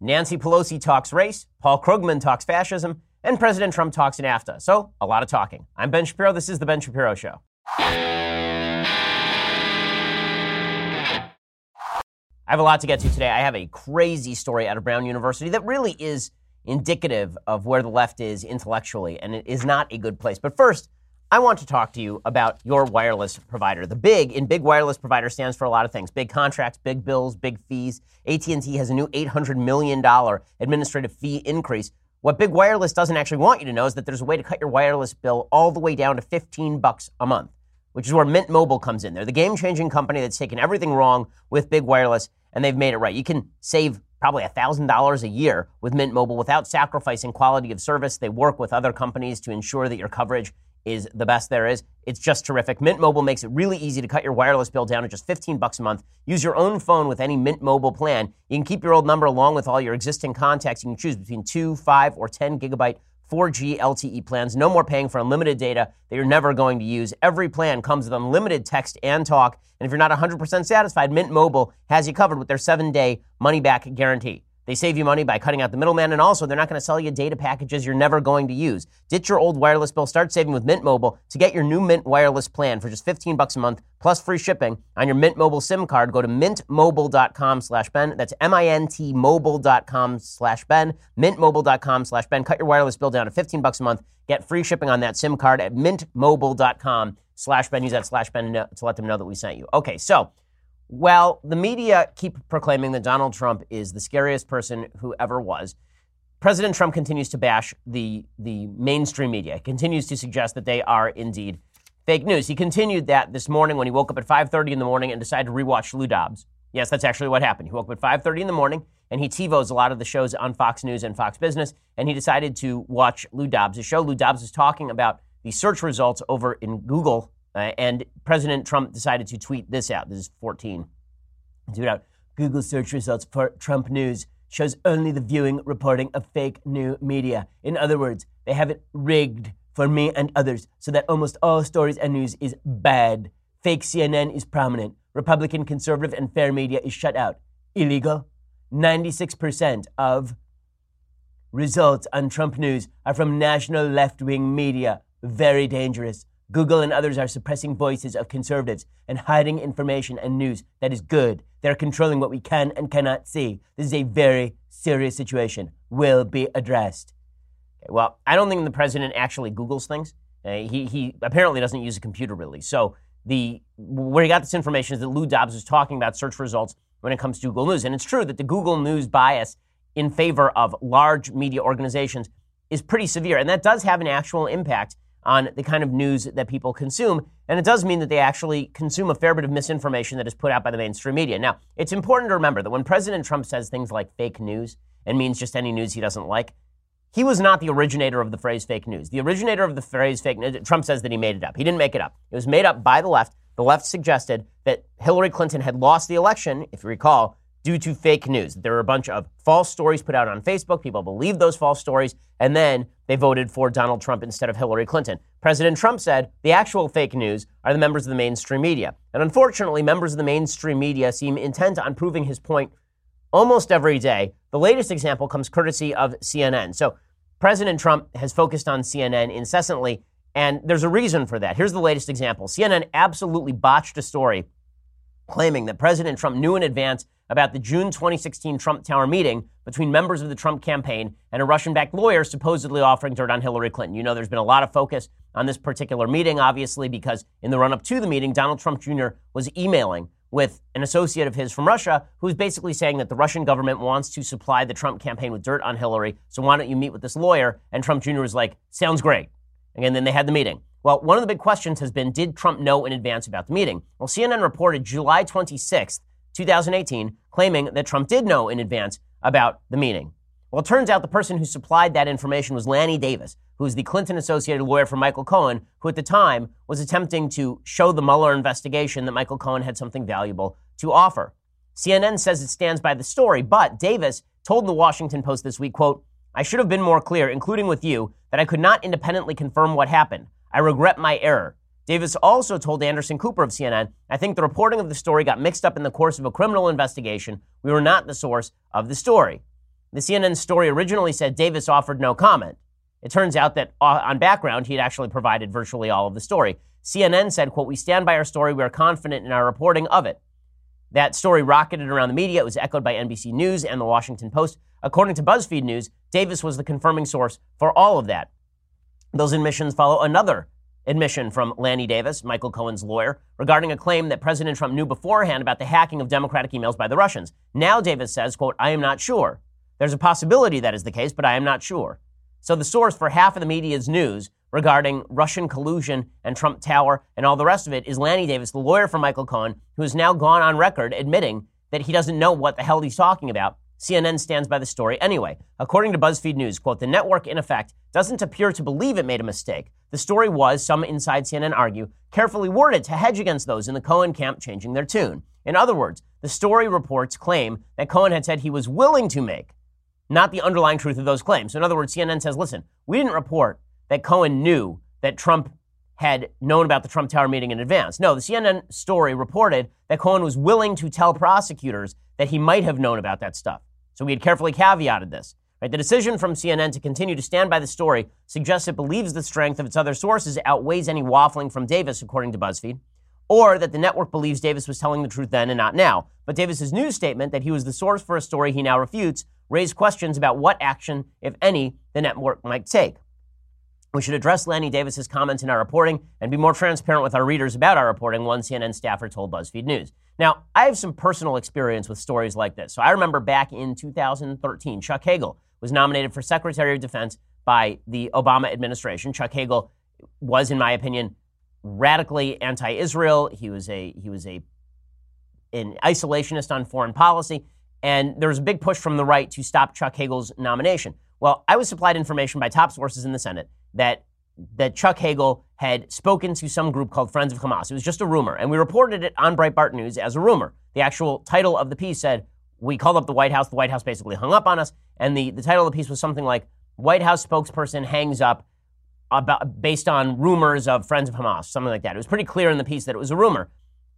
Nancy Pelosi talks race, Paul Krugman talks fascism, and President Trump talks NAFTA. So, a lot of talking. I'm Ben Shapiro. This is The Ben Shapiro Show. I have a lot to get to today. I have a crazy story out of Brown University that really is indicative of where the left is intellectually, and it is not a good place. But first, I want to talk to you about your wireless provider. The big in big wireless provider stands for a lot of things: big contracts, big bills, big fees. AT&T has a new 800 million dollar administrative fee increase. What big wireless doesn't actually want you to know is that there's a way to cut your wireless bill all the way down to 15 bucks a month, which is where Mint Mobile comes in. They're the game-changing company that's taken everything wrong with big wireless and they've made it right. You can save probably $1,000 a year with Mint Mobile without sacrificing quality of service. They work with other companies to ensure that your coverage is the best there is. It's just terrific. Mint Mobile makes it really easy to cut your wireless bill down to just 15 bucks a month. Use your own phone with any Mint Mobile plan. You can keep your old number along with all your existing contacts. You can choose between 2, 5, or 10 gigabyte 4G LTE plans. No more paying for unlimited data that you're never going to use. Every plan comes with unlimited text and talk. And if you're not 100% satisfied, Mint Mobile has you covered with their seven day money back guarantee. They save you money by cutting out the middleman, and also they're not going to sell you data packages you're never going to use. Ditch your old wireless bill. Start saving with Mint Mobile. To get your new Mint wireless plan for just 15 bucks a month plus free shipping on your Mint Mobile SIM card, go to mintmobile.com slash Ben. That's M-I-N-T mobile.com slash Ben. Mintmobile.com slash Ben. Cut your wireless bill down to 15 bucks a month. Get free shipping on that SIM card at mintmobile.com slash Ben. Use that slash Ben to let them know that we sent you. Okay, so well, the media keep proclaiming that Donald Trump is the scariest person who ever was. President Trump continues to bash the, the mainstream media, continues to suggest that they are indeed fake news. He continued that this morning when he woke up at 5.30 in the morning and decided to rewatch Lou Dobbs. Yes, that's actually what happened. He woke up at 5.30 in the morning and he TiVos a lot of the shows on Fox News and Fox Business, and he decided to watch Lou Dobbs' show. Lou Dobbs is talking about the search results over in Google uh, and President Trump decided to tweet this out. This is 14. Tweet out Google search results for Trump news shows only the viewing reporting of fake new media. In other words, they have it rigged for me and others so that almost all stories and news is bad. Fake CNN is prominent. Republican, conservative, and fair media is shut out. Illegal. 96% of results on Trump news are from national left wing media. Very dangerous. Google and others are suppressing voices of conservatives and hiding information and news that is good. They're controlling what we can and cannot see. This is a very serious situation. Will be addressed. Okay, well, I don't think the president actually Googles things. Uh, he, he apparently doesn't use a computer really. So the where he got this information is that Lou Dobbs was talking about search results when it comes to Google News. And it's true that the Google News bias in favor of large media organizations is pretty severe. And that does have an actual impact on the kind of news that people consume. And it does mean that they actually consume a fair bit of misinformation that is put out by the mainstream media. Now, it's important to remember that when President Trump says things like fake news and means just any news he doesn't like, he was not the originator of the phrase fake news. The originator of the phrase fake news, Trump says that he made it up. He didn't make it up. It was made up by the left. The left suggested that Hillary Clinton had lost the election, if you recall, due to fake news. There were a bunch of false stories put out on Facebook. People believed those false stories, and then they voted for Donald Trump instead of Hillary Clinton. President Trump said the actual fake news are the members of the mainstream media. And unfortunately, members of the mainstream media seem intent on proving his point almost every day. The latest example comes courtesy of CNN. So, President Trump has focused on CNN incessantly, and there's a reason for that. Here's the latest example CNN absolutely botched a story claiming that President Trump knew in advance about the June 2016 Trump Tower meeting between members of the Trump campaign and a Russian backed lawyer supposedly offering dirt on Hillary Clinton. You know, there's been a lot of focus on this particular meeting, obviously, because in the run up to the meeting, Donald Trump Jr. was emailing with an associate of his from Russia who's basically saying that the Russian government wants to supply the Trump campaign with dirt on Hillary. So why don't you meet with this lawyer? And Trump Jr. was like, sounds great. And then they had the meeting. Well, one of the big questions has been Did Trump know in advance about the meeting? Well, CNN reported July 26th 2018, claiming that Trump did know in advance about the meeting. Well, it turns out the person who supplied that information was Lanny Davis, who is the Clinton associated lawyer for Michael Cohen, who at the time was attempting to show the Mueller investigation that Michael Cohen had something valuable to offer. CNN says it stands by the story, but Davis told the Washington Post this week, quote, I should have been more clear, including with you, that I could not independently confirm what happened. I regret my error. Davis also told Anderson Cooper of CNN, I think the reporting of the story got mixed up in the course of a criminal investigation. We were not the source of the story. The CNN story originally said Davis offered no comment. It turns out that uh, on background, he had actually provided virtually all of the story. CNN said, quote, we stand by our story. We are confident in our reporting of it. That story rocketed around the media. It was echoed by NBC News and the Washington Post. According to BuzzFeed News, Davis was the confirming source for all of that. Those admissions follow another admission from Lanny Davis, Michael Cohen's lawyer, regarding a claim that President Trump knew beforehand about the hacking of Democratic emails by the Russians. Now Davis says, quote, I am not sure. There's a possibility that is the case, but I am not sure. So the source for half of the media's news regarding Russian collusion and Trump Tower and all the rest of it is Lanny Davis, the lawyer for Michael Cohen, who has now gone on record admitting that he doesn't know what the hell he's talking about. CNN stands by the story anyway. According to BuzzFeed News, quote, the network in effect doesn't appear to believe it made a mistake. The story was, some inside CNN argue, carefully worded to hedge against those in the Cohen camp changing their tune. In other words, the story reports claim that Cohen had said he was willing to make, not the underlying truth of those claims. So in other words, CNN says, listen, we didn't report that Cohen knew that Trump had known about the Trump Tower meeting in advance. No, the CNN story reported that Cohen was willing to tell prosecutors that he might have known about that stuff. So we had carefully caveated this. Right? The decision from CNN to continue to stand by the story suggests it believes the strength of its other sources outweighs any waffling from Davis, according to BuzzFeed, or that the network believes Davis was telling the truth then and not now. But Davis's news statement that he was the source for a story he now refutes raised questions about what action, if any, the network might take. We should address Lanny Davis's comments in our reporting and be more transparent with our readers about our reporting, one CNN staffer told BuzzFeed News. Now, I have some personal experience with stories like this. So I remember back in 2013, Chuck Hagel was nominated for Secretary of Defense by the Obama administration. Chuck Hagel was, in my opinion, radically anti-Israel. He was a he was a an isolationist on foreign policy, and there was a big push from the right to stop Chuck Hagel's nomination. Well, I was supplied information by top sources in the Senate that that Chuck Hagel had spoken to some group called Friends of Hamas. It was just a rumor, and we reported it on Breitbart News as a rumor. The actual title of the piece said, We called up the White House. The White House basically hung up on us, and the, the title of the piece was something like, White House spokesperson hangs up about, based on rumors of Friends of Hamas, something like that. It was pretty clear in the piece that it was a rumor.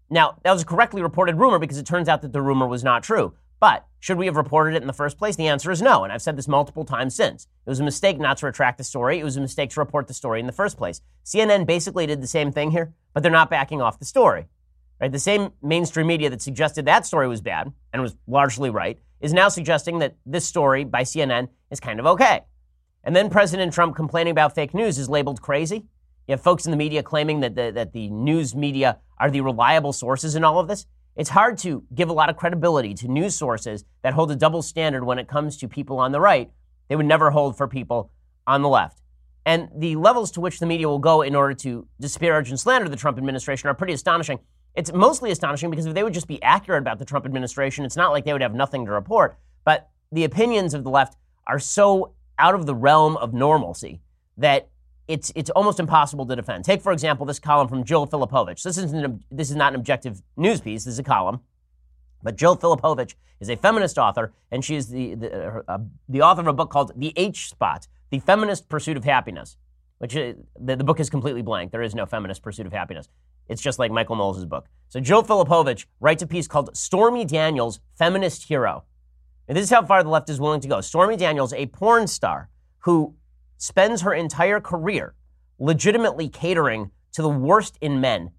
Now, that was a correctly reported rumor because it turns out that the rumor was not true. But should we have reported it in the first place? The answer is no, and I've said this multiple times since. It was a mistake not to retract the story. It was a mistake to report the story in the first place. CNN basically did the same thing here, but they're not backing off the story. Right? The same mainstream media that suggested that story was bad and was largely right is now suggesting that this story by CNN is kind of okay. And then President Trump complaining about fake news is labeled crazy. You have folks in the media claiming that the, that the news media are the reliable sources in all of this. It's hard to give a lot of credibility to news sources that hold a double standard when it comes to people on the right. They would never hold for people on the left. And the levels to which the media will go in order to disparage and slander the Trump administration are pretty astonishing. It's mostly astonishing because if they would just be accurate about the Trump administration, it's not like they would have nothing to report. But the opinions of the left are so out of the realm of normalcy that it's it's almost impossible to defend. Take for example this column from Jill Filipovic. This isn't this is not an objective news piece. This is a column, but Jill Filipovic is a feminist author, and she is the the, uh, the author of a book called The H Spot: The Feminist Pursuit of Happiness. Which is, uh, the, the book is completely blank. There is no feminist pursuit of happiness. It's just like Michael Knowles' book. So Jill Filipovic writes a piece called Stormy Daniels, Feminist Hero. And this is how far the left is willing to go. Stormy Daniels, a porn star who spends her entire career legitimately catering to the worst in men,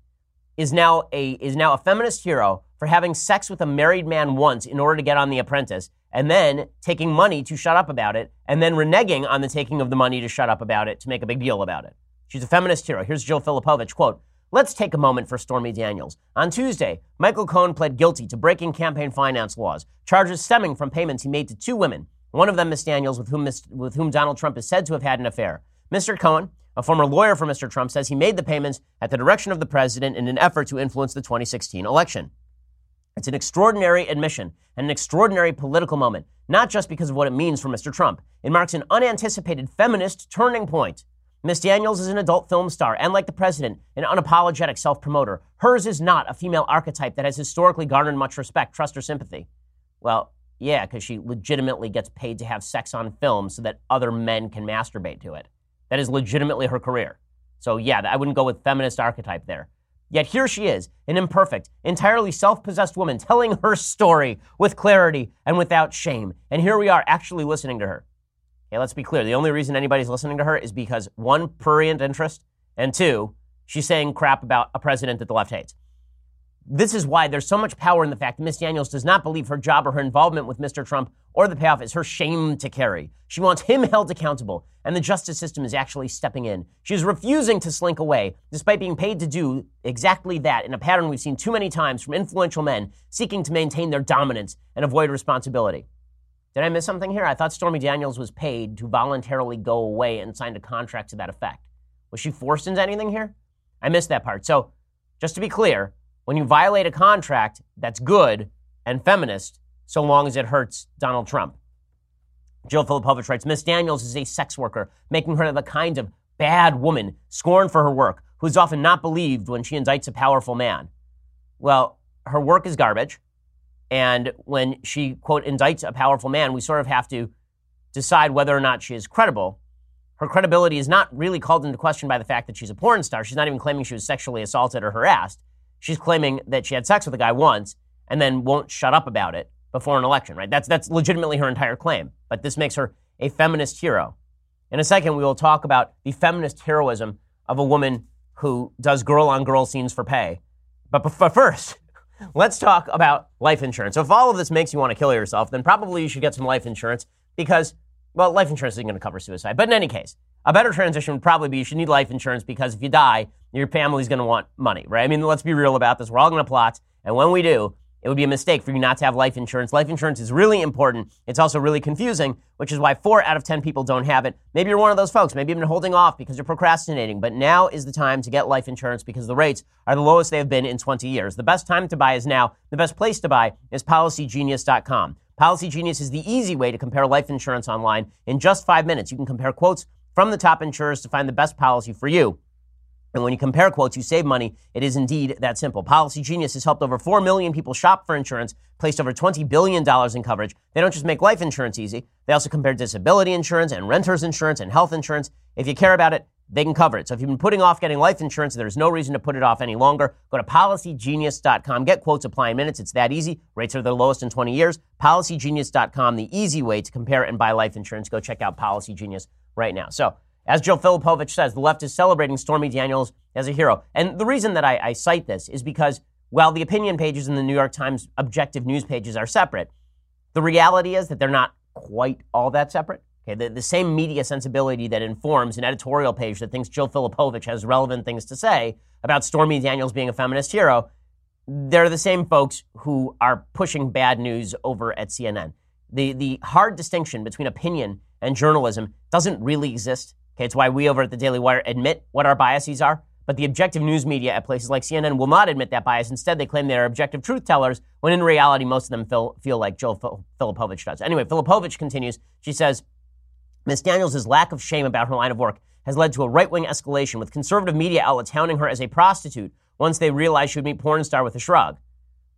is now a is now a feminist hero for having sex with a married man once in order to get on The Apprentice, and then taking money to shut up about it, and then reneging on the taking of the money to shut up about it to make a big deal about it. She's a feminist hero. Here's Jill Filipovic quote. Let's take a moment for Stormy Daniels. On Tuesday, Michael Cohen pled guilty to breaking campaign finance laws, charges stemming from payments he made to two women, one of them, Miss Daniels, with whom, with whom Donald Trump is said to have had an affair. Mr. Cohen, a former lawyer for Mr. Trump, says he made the payments at the direction of the president in an effort to influence the 2016 election. It's an extraordinary admission and an extraordinary political moment, not just because of what it means for Mr. Trump. It marks an unanticipated feminist turning point. Miss Daniels is an adult film star and, like the president, an unapologetic self promoter. Hers is not a female archetype that has historically garnered much respect, trust, or sympathy. Well, yeah, because she legitimately gets paid to have sex on film so that other men can masturbate to it. That is legitimately her career. So, yeah, I wouldn't go with feminist archetype there. Yet here she is, an imperfect, entirely self possessed woman telling her story with clarity and without shame. And here we are actually listening to her. Okay, let's be clear. The only reason anybody's listening to her is because one, prurient interest, and two, she's saying crap about a president that the left hates. This is why there's so much power in the fact that Miss Daniels does not believe her job or her involvement with Mr. Trump or the payoff is her shame to carry. She wants him held accountable, and the justice system is actually stepping in. She is refusing to slink away, despite being paid to do exactly that in a pattern we've seen too many times from influential men seeking to maintain their dominance and avoid responsibility. Did I miss something here? I thought Stormy Daniels was paid to voluntarily go away and signed a contract to that effect. Was she forced into anything here? I missed that part. So, just to be clear, when you violate a contract, that's good and feminist so long as it hurts Donald Trump. Jill Filipovic writes Miss Daniels is a sex worker, making her the kind of bad woman scorned for her work, who is often not believed when she indicts a powerful man. Well, her work is garbage. And when she, quote, indicts a powerful man, we sort of have to decide whether or not she is credible. Her credibility is not really called into question by the fact that she's a porn star. She's not even claiming she was sexually assaulted or harassed. She's claiming that she had sex with a guy once and then won't shut up about it before an election, right? That's, that's legitimately her entire claim. But this makes her a feminist hero. In a second, we will talk about the feminist heroism of a woman who does girl on girl scenes for pay. But, but first, let's talk about life insurance. So, if all of this makes you want to kill yourself, then probably you should get some life insurance because, well, life insurance isn't going to cover suicide. But in any case, a better transition would probably be you should need life insurance because if you die, your family's going to want money, right? I mean, let's be real about this. We're all going to plot. And when we do, it would be a mistake for you not to have life insurance. Life insurance is really important. It's also really confusing, which is why four out of 10 people don't have it. Maybe you're one of those folks. Maybe you've been holding off because you're procrastinating. But now is the time to get life insurance because the rates are the lowest they have been in 20 years. The best time to buy is now. The best place to buy is policygenius.com. Policy Genius is the easy way to compare life insurance online. In just five minutes, you can compare quotes from the top insurers to find the best policy for you. And when you compare quotes, you save money. It is indeed that simple. Policy Genius has helped over 4 million people shop for insurance, placed over $20 billion in coverage. They don't just make life insurance easy, they also compare disability insurance and renter's insurance and health insurance. If you care about it, they can cover it. So if you've been putting off getting life insurance, there's no reason to put it off any longer. Go to policygenius.com. Get quotes, apply in minutes. It's that easy. Rates are the lowest in 20 years. Policygenius.com, the easy way to compare and buy life insurance. Go check out Policy Genius right now. So, as Jill Filipovic says, the left is celebrating Stormy Daniels as a hero. And the reason that I, I cite this is because while the opinion pages in the New York Times objective news pages are separate, the reality is that they're not quite all that separate. Okay, the, the same media sensibility that informs an editorial page that thinks Jill Filipovic has relevant things to say about Stormy Daniels being a feminist hero, they're the same folks who are pushing bad news over at CNN. The, the hard distinction between opinion and journalism doesn't really exist. Okay, it's why we over at the Daily Wire admit what our biases are. But the objective news media at places like CNN will not admit that bias. Instead, they claim they're objective truth tellers, when in reality, most of them feel, feel like Jill Filipovic does. Anyway, Filipovic continues. She says, Ms. Daniels' lack of shame about her line of work has led to a right wing escalation, with conservative media outlets hounding her as a prostitute once they realized she would meet porn star with a shrug.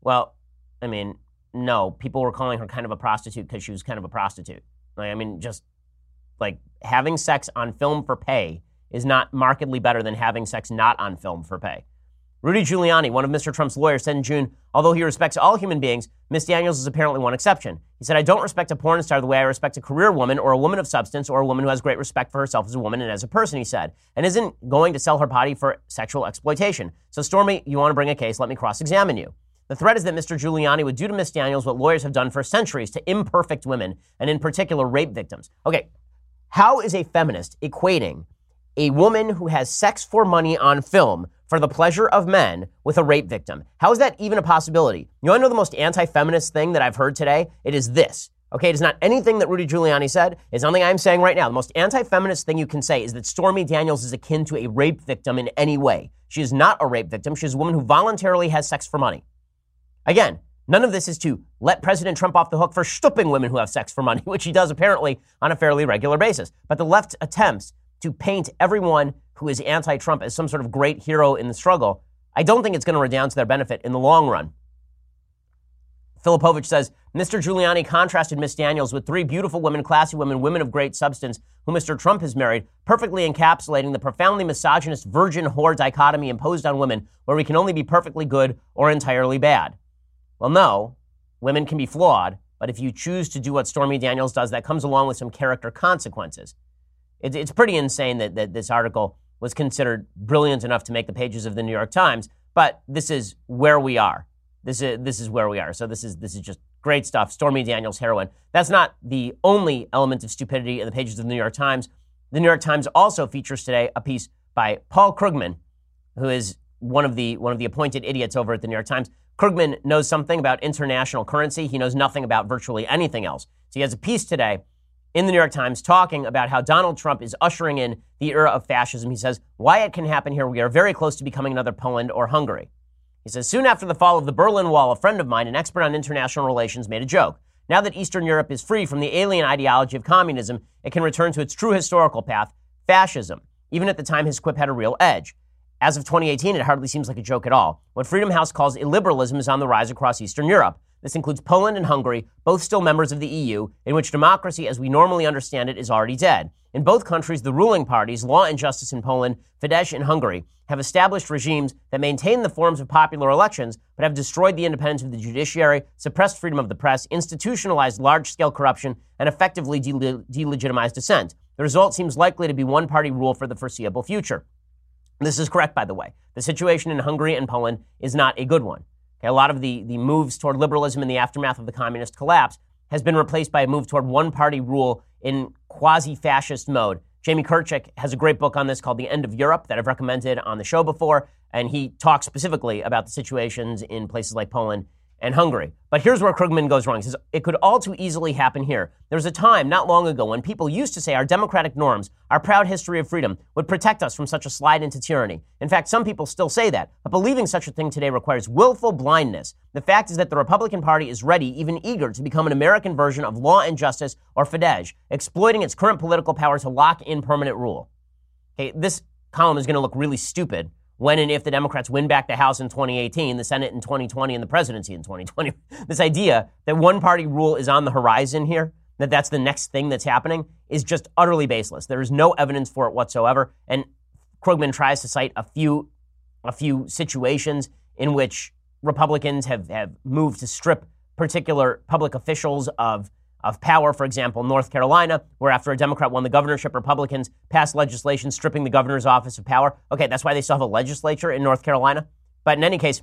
Well, I mean, no, people were calling her kind of a prostitute because she was kind of a prostitute. Like, I mean, just like having sex on film for pay is not markedly better than having sex not on film for pay. Rudy Giuliani, one of Mr. Trump's lawyers, said in June, although he respects all human beings, Miss Daniels is apparently one exception. He said, I don't respect a porn star the way I respect a career woman or a woman of substance or a woman who has great respect for herself as a woman and as a person, he said, and isn't going to sell her body for sexual exploitation. So, Stormy, you want to bring a case? Let me cross examine you. The threat is that Mr. Giuliani would do to Miss Daniels what lawyers have done for centuries to imperfect women, and in particular, rape victims. Okay, how is a feminist equating a woman who has sex for money on film for the pleasure of men with a rape victim. How is that even a possibility? You want to know the most anti feminist thing that I've heard today? It is this. Okay, it is not anything that Rudy Giuliani said. It's something I'm saying right now. The most anti feminist thing you can say is that Stormy Daniels is akin to a rape victim in any way. She is not a rape victim. She's a woman who voluntarily has sex for money. Again, none of this is to let President Trump off the hook for stooping women who have sex for money, which he does apparently on a fairly regular basis. But the left attempts to paint everyone who is anti Trump as some sort of great hero in the struggle, I don't think it's going to redound to their benefit in the long run. Filipovic says Mr. Giuliani contrasted Miss Daniels with three beautiful women, classy women, women of great substance, who Mr. Trump has married, perfectly encapsulating the profoundly misogynist virgin whore dichotomy imposed on women, where we can only be perfectly good or entirely bad. Well, no, women can be flawed, but if you choose to do what Stormy Daniels does, that comes along with some character consequences. It's, it's pretty insane that, that this article was considered brilliant enough to make the pages of the New York Times, but this is where we are. This is this is where we are. So this is this is just great stuff. Stormy Daniels heroine. That's not the only element of stupidity in the pages of the New York Times. The New York Times also features today a piece by Paul Krugman, who is one of the one of the appointed idiots over at the New York Times. Krugman knows something about international currency. He knows nothing about virtually anything else. So he has a piece today in the New York Times talking about how Donald Trump is ushering in the era of fascism. He says, why it can happen here. We are very close to becoming another Poland or Hungary. He says, soon after the fall of the Berlin Wall, a friend of mine, an expert on international relations, made a joke. Now that Eastern Europe is free from the alien ideology of communism, it can return to its true historical path, fascism. Even at the time, his quip had a real edge. As of 2018, it hardly seems like a joke at all. What Freedom House calls illiberalism is on the rise across Eastern Europe. This includes Poland and Hungary, both still members of the EU, in which democracy as we normally understand it is already dead. In both countries, the ruling parties, Law and Justice in Poland, Fidesz in Hungary, have established regimes that maintain the forms of popular elections, but have destroyed the independence of the judiciary, suppressed freedom of the press, institutionalized large scale corruption, and effectively de- delegitimized dissent. The result seems likely to be one party rule for the foreseeable future. This is correct, by the way. The situation in Hungary and Poland is not a good one. Okay, a lot of the, the moves toward liberalism in the aftermath of the communist collapse has been replaced by a move toward one party rule in quasi fascist mode. Jamie Kirchick has a great book on this called The End of Europe that I've recommended on the show before, and he talks specifically about the situations in places like Poland and Hungary. But here's where Krugman goes wrong. He says, it could all too easily happen here. There was a time not long ago when people used to say our democratic norms, our proud history of freedom, would protect us from such a slide into tyranny. In fact, some people still say that, but believing such a thing today requires willful blindness. The fact is that the Republican Party is ready, even eager, to become an American version of law and justice or Fidesz, exploiting its current political power to lock in permanent rule. Okay, this column is going to look really stupid when and if the Democrats win back the House in 2018, the Senate in 2020, and the presidency in 2020. this idea that one party rule is on the horizon here, that that's the next thing that's happening, is just utterly baseless. There is no evidence for it whatsoever. And Krugman tries to cite a few, a few situations in which Republicans have, have moved to strip particular public officials of of power. For example, North Carolina, where after a Democrat won the governorship, Republicans passed legislation stripping the governor's office of power. Okay, that's why they still have a legislature in North Carolina. But in any case,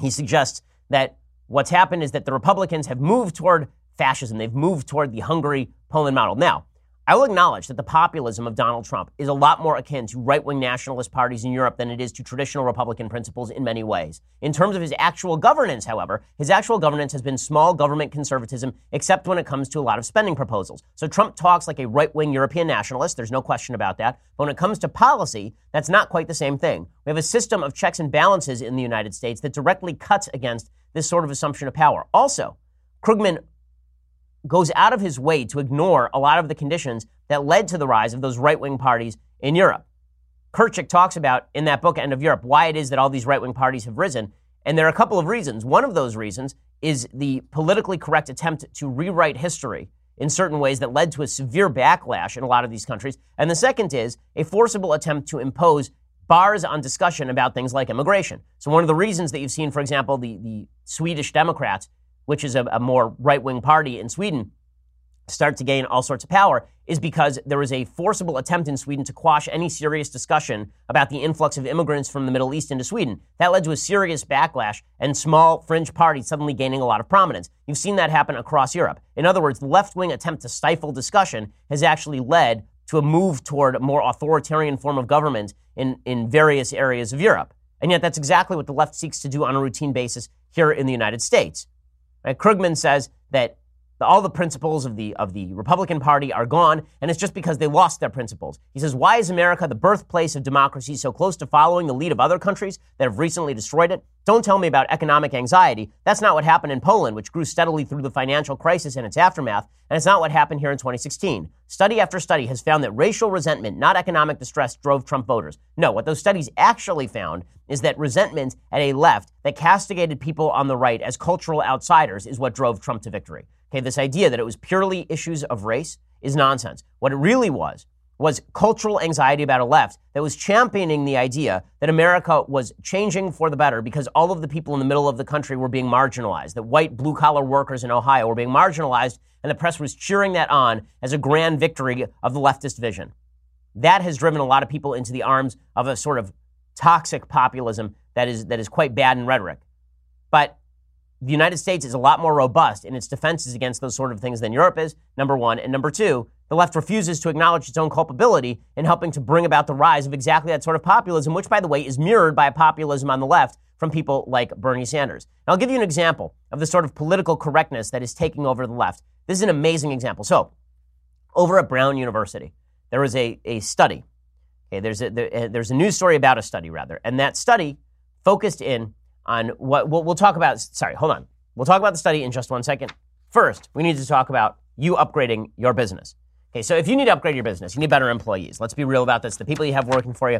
he suggests that what's happened is that the Republicans have moved toward fascism. They've moved toward the Hungary Poland model. Now, I will acknowledge that the populism of Donald Trump is a lot more akin to right wing nationalist parties in Europe than it is to traditional Republican principles in many ways. In terms of his actual governance, however, his actual governance has been small government conservatism, except when it comes to a lot of spending proposals. So Trump talks like a right wing European nationalist, there's no question about that. But when it comes to policy, that's not quite the same thing. We have a system of checks and balances in the United States that directly cuts against this sort of assumption of power. Also, Krugman goes out of his way to ignore a lot of the conditions that led to the rise of those right wing parties in Europe. Kirchick talks about in that book, End of Europe, why it is that all these right wing parties have risen. And there are a couple of reasons. One of those reasons is the politically correct attempt to rewrite history in certain ways that led to a severe backlash in a lot of these countries. And the second is a forcible attempt to impose bars on discussion about things like immigration. So, one of the reasons that you've seen, for example, the, the Swedish Democrats which is a, a more right wing party in Sweden, start to gain all sorts of power is because there was a forcible attempt in Sweden to quash any serious discussion about the influx of immigrants from the Middle East into Sweden. That led to a serious backlash and small fringe parties suddenly gaining a lot of prominence. You've seen that happen across Europe. In other words, the left wing attempt to stifle discussion has actually led to a move toward a more authoritarian form of government in, in various areas of Europe. And yet, that's exactly what the left seeks to do on a routine basis here in the United States. Right? Krugman says that all the principles of the, of the Republican Party are gone, and it's just because they lost their principles. He says, Why is America, the birthplace of democracy, so close to following the lead of other countries that have recently destroyed it? Don't tell me about economic anxiety. That's not what happened in Poland, which grew steadily through the financial crisis and its aftermath, and it's not what happened here in 2016. Study after study has found that racial resentment, not economic distress, drove Trump voters. No, what those studies actually found is that resentment at a left that castigated people on the right as cultural outsiders is what drove Trump to victory. Okay, this idea that it was purely issues of race is nonsense. What it really was was cultural anxiety about a left that was championing the idea that America was changing for the better because all of the people in the middle of the country were being marginalized, that white blue collar workers in Ohio were being marginalized, and the press was cheering that on as a grand victory of the leftist vision. That has driven a lot of people into the arms of a sort of toxic populism that is, that is quite bad in rhetoric. But the United States is a lot more robust in its defenses against those sort of things than Europe is, number one. And number two, the left refuses to acknowledge its own culpability in helping to bring about the rise of exactly that sort of populism, which, by the way, is mirrored by a populism on the left from people like Bernie Sanders. Now, I'll give you an example of the sort of political correctness that is taking over the left. This is an amazing example. So, over at Brown University, there was a, a study. Okay, there's a, there, eh, there's a news story about a study, rather, and that study focused in on what we'll, we'll talk about. Sorry, hold on. We'll talk about the study in just one second. First, we need to talk about you upgrading your business. Okay, so if you need to upgrade your business, you need better employees. Let's be real about this. The people you have working for you,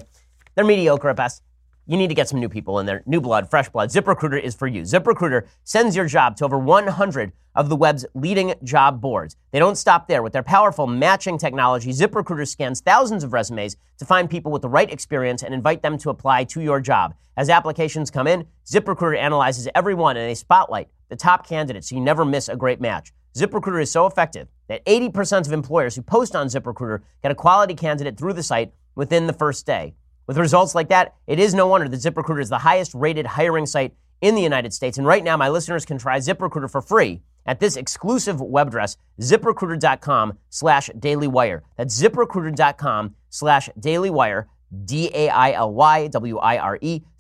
they're mediocre at best you need to get some new people in there, new blood, fresh blood. ZipRecruiter is for you. ZipRecruiter sends your job to over 100 of the web's leading job boards. They don't stop there. With their powerful matching technology, ZipRecruiter scans thousands of resumes to find people with the right experience and invite them to apply to your job. As applications come in, ZipRecruiter analyzes every one and they spotlight the top candidates so you never miss a great match. ZipRecruiter is so effective that 80% of employers who post on ZipRecruiter get a quality candidate through the site within the first day. With results like that, it is no wonder that ZipRecruiter is the highest rated hiring site in the United States. And right now, my listeners can try ZipRecruiter for free at this exclusive web address, ziprecruiter.com slash dailywire. That's ziprecruiter.com slash dailywire, D-A-I-L-Y-W-I-R-E,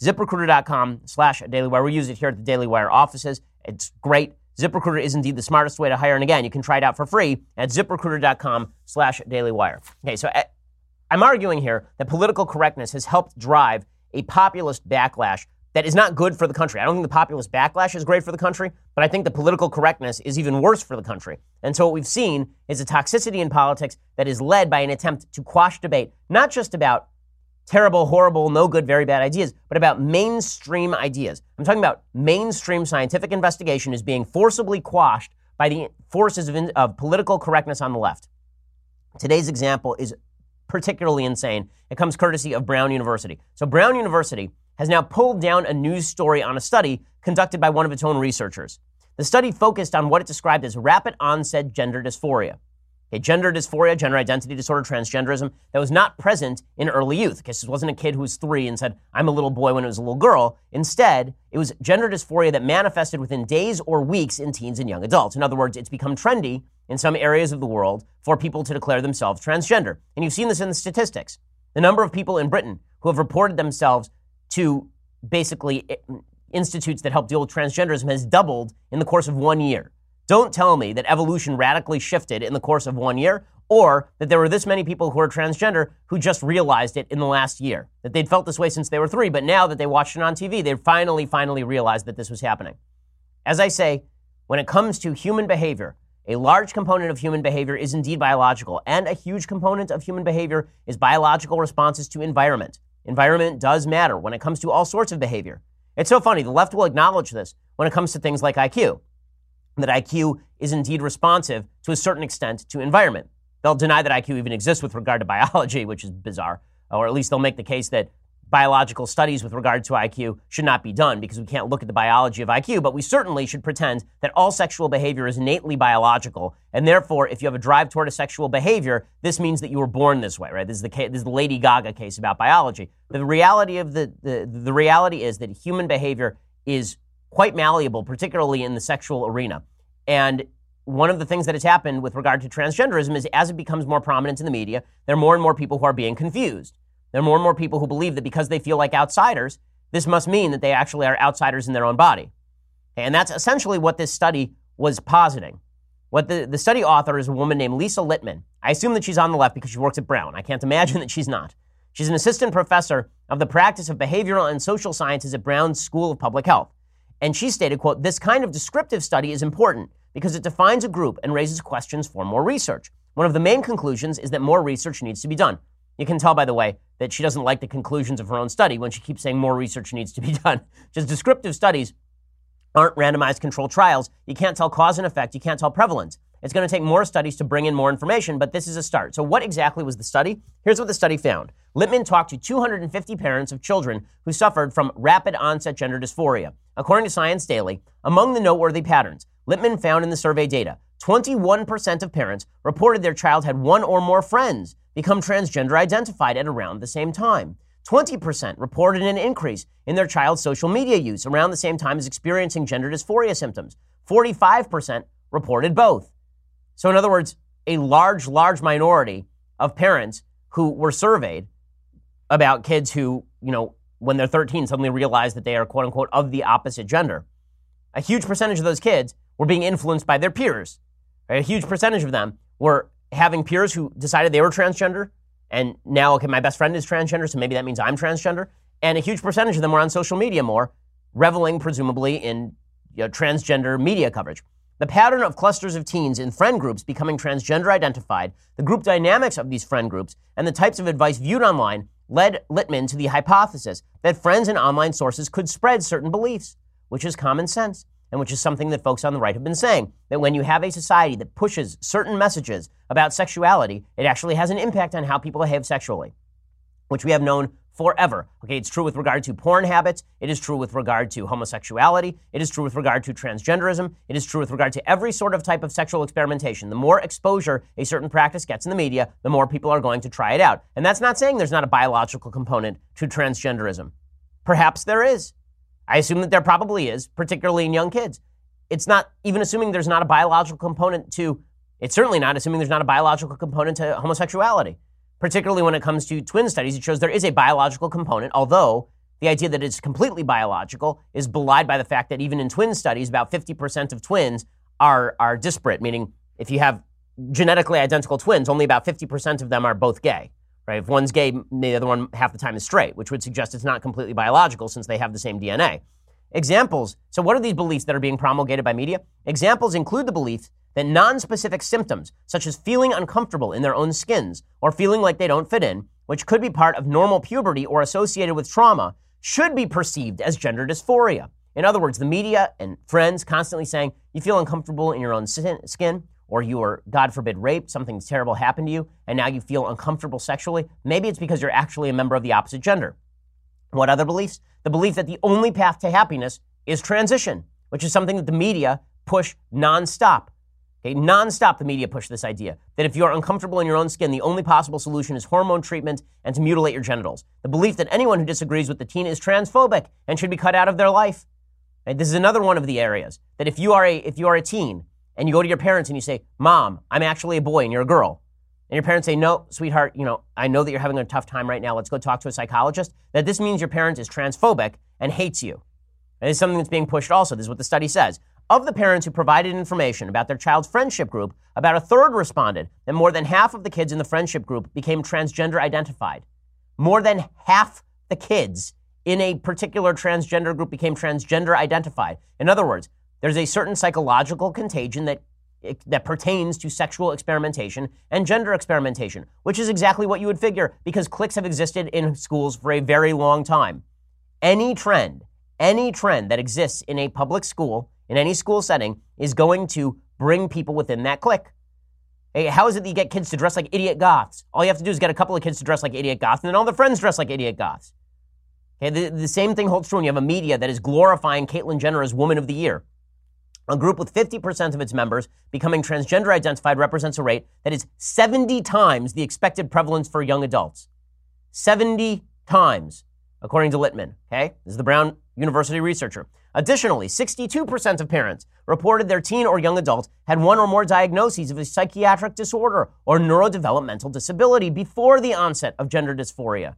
ziprecruiter.com slash dailywire. We use it here at the Daily Wire offices. It's great. ZipRecruiter is indeed the smartest way to hire. And again, you can try it out for free at ziprecruiter.com slash dailywire. Okay, so I'm arguing here that political correctness has helped drive a populist backlash that is not good for the country. I don't think the populist backlash is great for the country, but I think the political correctness is even worse for the country. And so what we've seen is a toxicity in politics that is led by an attempt to quash debate, not just about terrible, horrible, no good, very bad ideas, but about mainstream ideas. I'm talking about mainstream scientific investigation is being forcibly quashed by the forces of, in, of political correctness on the left. Today's example is particularly insane. It comes courtesy of Brown University. So, Brown University has now pulled down a news story on a study conducted by one of its own researchers. The study focused on what it described as rapid onset gender dysphoria. Okay, gender dysphoria, gender identity disorder, transgenderism, that was not present in early youth. Okay, this wasn't a kid who was three and said, I'm a little boy when it was a little girl. Instead, it was gender dysphoria that manifested within days or weeks in teens and young adults. In other words, it's become trendy in some areas of the world for people to declare themselves transgender. And you've seen this in the statistics. The number of people in Britain who have reported themselves to basically eh, institutes that help deal with transgenderism has doubled in the course of one year. Don't tell me that evolution radically shifted in the course of one year, or that there were this many people who are transgender who just realized it in the last year. That they'd felt this way since they were three, but now that they watched it on TV, they finally, finally realized that this was happening. As I say, when it comes to human behavior, a large component of human behavior is indeed biological, and a huge component of human behavior is biological responses to environment. Environment does matter when it comes to all sorts of behavior. It's so funny, the left will acknowledge this when it comes to things like IQ, that IQ is indeed responsive to a certain extent to environment. They'll deny that IQ even exists with regard to biology, which is bizarre, or at least they'll make the case that biological studies with regard to IQ should not be done because we can't look at the biology of IQ, but we certainly should pretend that all sexual behavior is innately biological. And therefore, if you have a drive toward a sexual behavior, this means that you were born this way, right? This is the, case, this is the Lady Gaga case about biology. The reality of the, the, the reality is that human behavior is quite malleable, particularly in the sexual arena. And one of the things that has happened with regard to transgenderism is as it becomes more prominent in the media, there are more and more people who are being confused. There are more and more people who believe that because they feel like outsiders, this must mean that they actually are outsiders in their own body. And that's essentially what this study was positing. What the, the study author is a woman named Lisa Littman. I assume that she's on the left because she works at Brown. I can't imagine that she's not. She's an assistant professor of the practice of behavioral and social sciences at Brown School of Public Health. And she stated, quote, this kind of descriptive study is important because it defines a group and raises questions for more research. One of the main conclusions is that more research needs to be done. You can tell, by the way, that she doesn't like the conclusions of her own study when she keeps saying more research needs to be done. Just descriptive studies aren't randomized controlled trials. You can't tell cause and effect. You can't tell prevalence. It's going to take more studies to bring in more information, but this is a start. So, what exactly was the study? Here's what the study found Littman talked to 250 parents of children who suffered from rapid onset gender dysphoria. According to Science Daily, among the noteworthy patterns, Littman found in the survey data 21% of parents reported their child had one or more friends become transgender identified at around the same time. 20% reported an increase in their child's social media use around the same time as experiencing gender dysphoria symptoms. 45% reported both. So, in other words, a large, large minority of parents who were surveyed about kids who, you know, when they're 13 suddenly realize that they are quote unquote of the opposite gender. A huge percentage of those kids were being influenced by their peers. Right? A huge percentage of them were having peers who decided they were transgender and now, okay, my best friend is transgender, so maybe that means I'm transgender. And a huge percentage of them were on social media more, reveling presumably in you know, transgender media coverage. The pattern of clusters of teens in friend groups becoming transgender identified, the group dynamics of these friend groups, and the types of advice viewed online led Littman to the hypothesis that friends and online sources could spread certain beliefs, which is common sense and which is something that folks on the right have been saying that when you have a society that pushes certain messages about sexuality, it actually has an impact on how people behave sexually, which we have known forever. Okay, it's true with regard to porn habits. It is true with regard to homosexuality. It is true with regard to transgenderism. It is true with regard to every sort of type of sexual experimentation. The more exposure a certain practice gets in the media, the more people are going to try it out. And that's not saying there's not a biological component to transgenderism. Perhaps there is. I assume that there probably is, particularly in young kids. It's not even assuming there's not a biological component to, it's certainly not assuming there's not a biological component to homosexuality. Particularly when it comes to twin studies, it shows there is a biological component, although the idea that it's completely biological is belied by the fact that even in twin studies, about 50% of twins are, are disparate, meaning if you have genetically identical twins, only about 50% of them are both gay. Right? If one's gay, the other one half the time is straight, which would suggest it's not completely biological since they have the same DNA. Examples. So, what are these beliefs that are being promulgated by media? Examples include the belief that non-specific symptoms, such as feeling uncomfortable in their own skins or feeling like they don't fit in, which could be part of normal puberty or associated with trauma, should be perceived as gender dysphoria. In other words, the media and friends constantly saying you feel uncomfortable in your own skin or you were, God forbid, raped, something terrible happened to you, and now you feel uncomfortable sexually, maybe it's because you're actually a member of the opposite gender. What other beliefs? The belief that the only path to happiness is transition, which is something that the media push nonstop. Okay, nonstop, the media push this idea that if you're uncomfortable in your own skin, the only possible solution is hormone treatment and to mutilate your genitals. The belief that anyone who disagrees with the teen is transphobic and should be cut out of their life. Right, this is another one of the areas that if you are a if you are a teen and you go to your parents and you say, Mom, I'm actually a boy and you're a girl. And your parents say, No, sweetheart, you know, I know that you're having a tough time right now. Let's go talk to a psychologist. That this means your parent is transphobic and hates you. It's something that's being pushed also. This is what the study says. Of the parents who provided information about their child's friendship group, about a third responded that more than half of the kids in the friendship group became transgender identified. More than half the kids in a particular transgender group became transgender identified. In other words, there's a certain psychological contagion that eh, that pertains to sexual experimentation and gender experimentation, which is exactly what you would figure because cliques have existed in schools for a very long time. Any trend, any trend that exists in a public school, in any school setting, is going to bring people within that clique. Hey, how is it that you get kids to dress like idiot goths? All you have to do is get a couple of kids to dress like idiot goths, and then all their friends dress like idiot goths. Okay, the, the same thing holds true when you have a media that is glorifying Caitlyn Jenner as Woman of the Year. A group with 50% of its members becoming transgender identified represents a rate that is 70 times the expected prevalence for young adults. 70 times, according to Littman. Okay? This is the Brown University researcher. Additionally, 62% of parents reported their teen or young adult had one or more diagnoses of a psychiatric disorder or neurodevelopmental disability before the onset of gender dysphoria.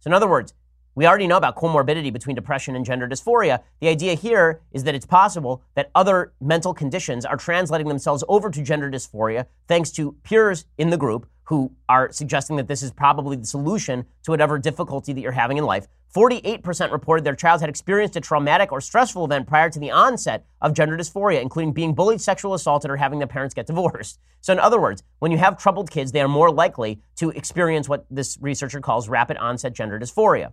So, in other words, We already know about comorbidity between depression and gender dysphoria. The idea here is that it's possible that other mental conditions are translating themselves over to gender dysphoria thanks to peers in the group who are suggesting that this is probably the solution to whatever difficulty that you're having in life. 48% reported their child had experienced a traumatic or stressful event prior to the onset of gender dysphoria, including being bullied, sexual assaulted, or having their parents get divorced. So, in other words, when you have troubled kids, they are more likely to experience what this researcher calls rapid onset gender dysphoria.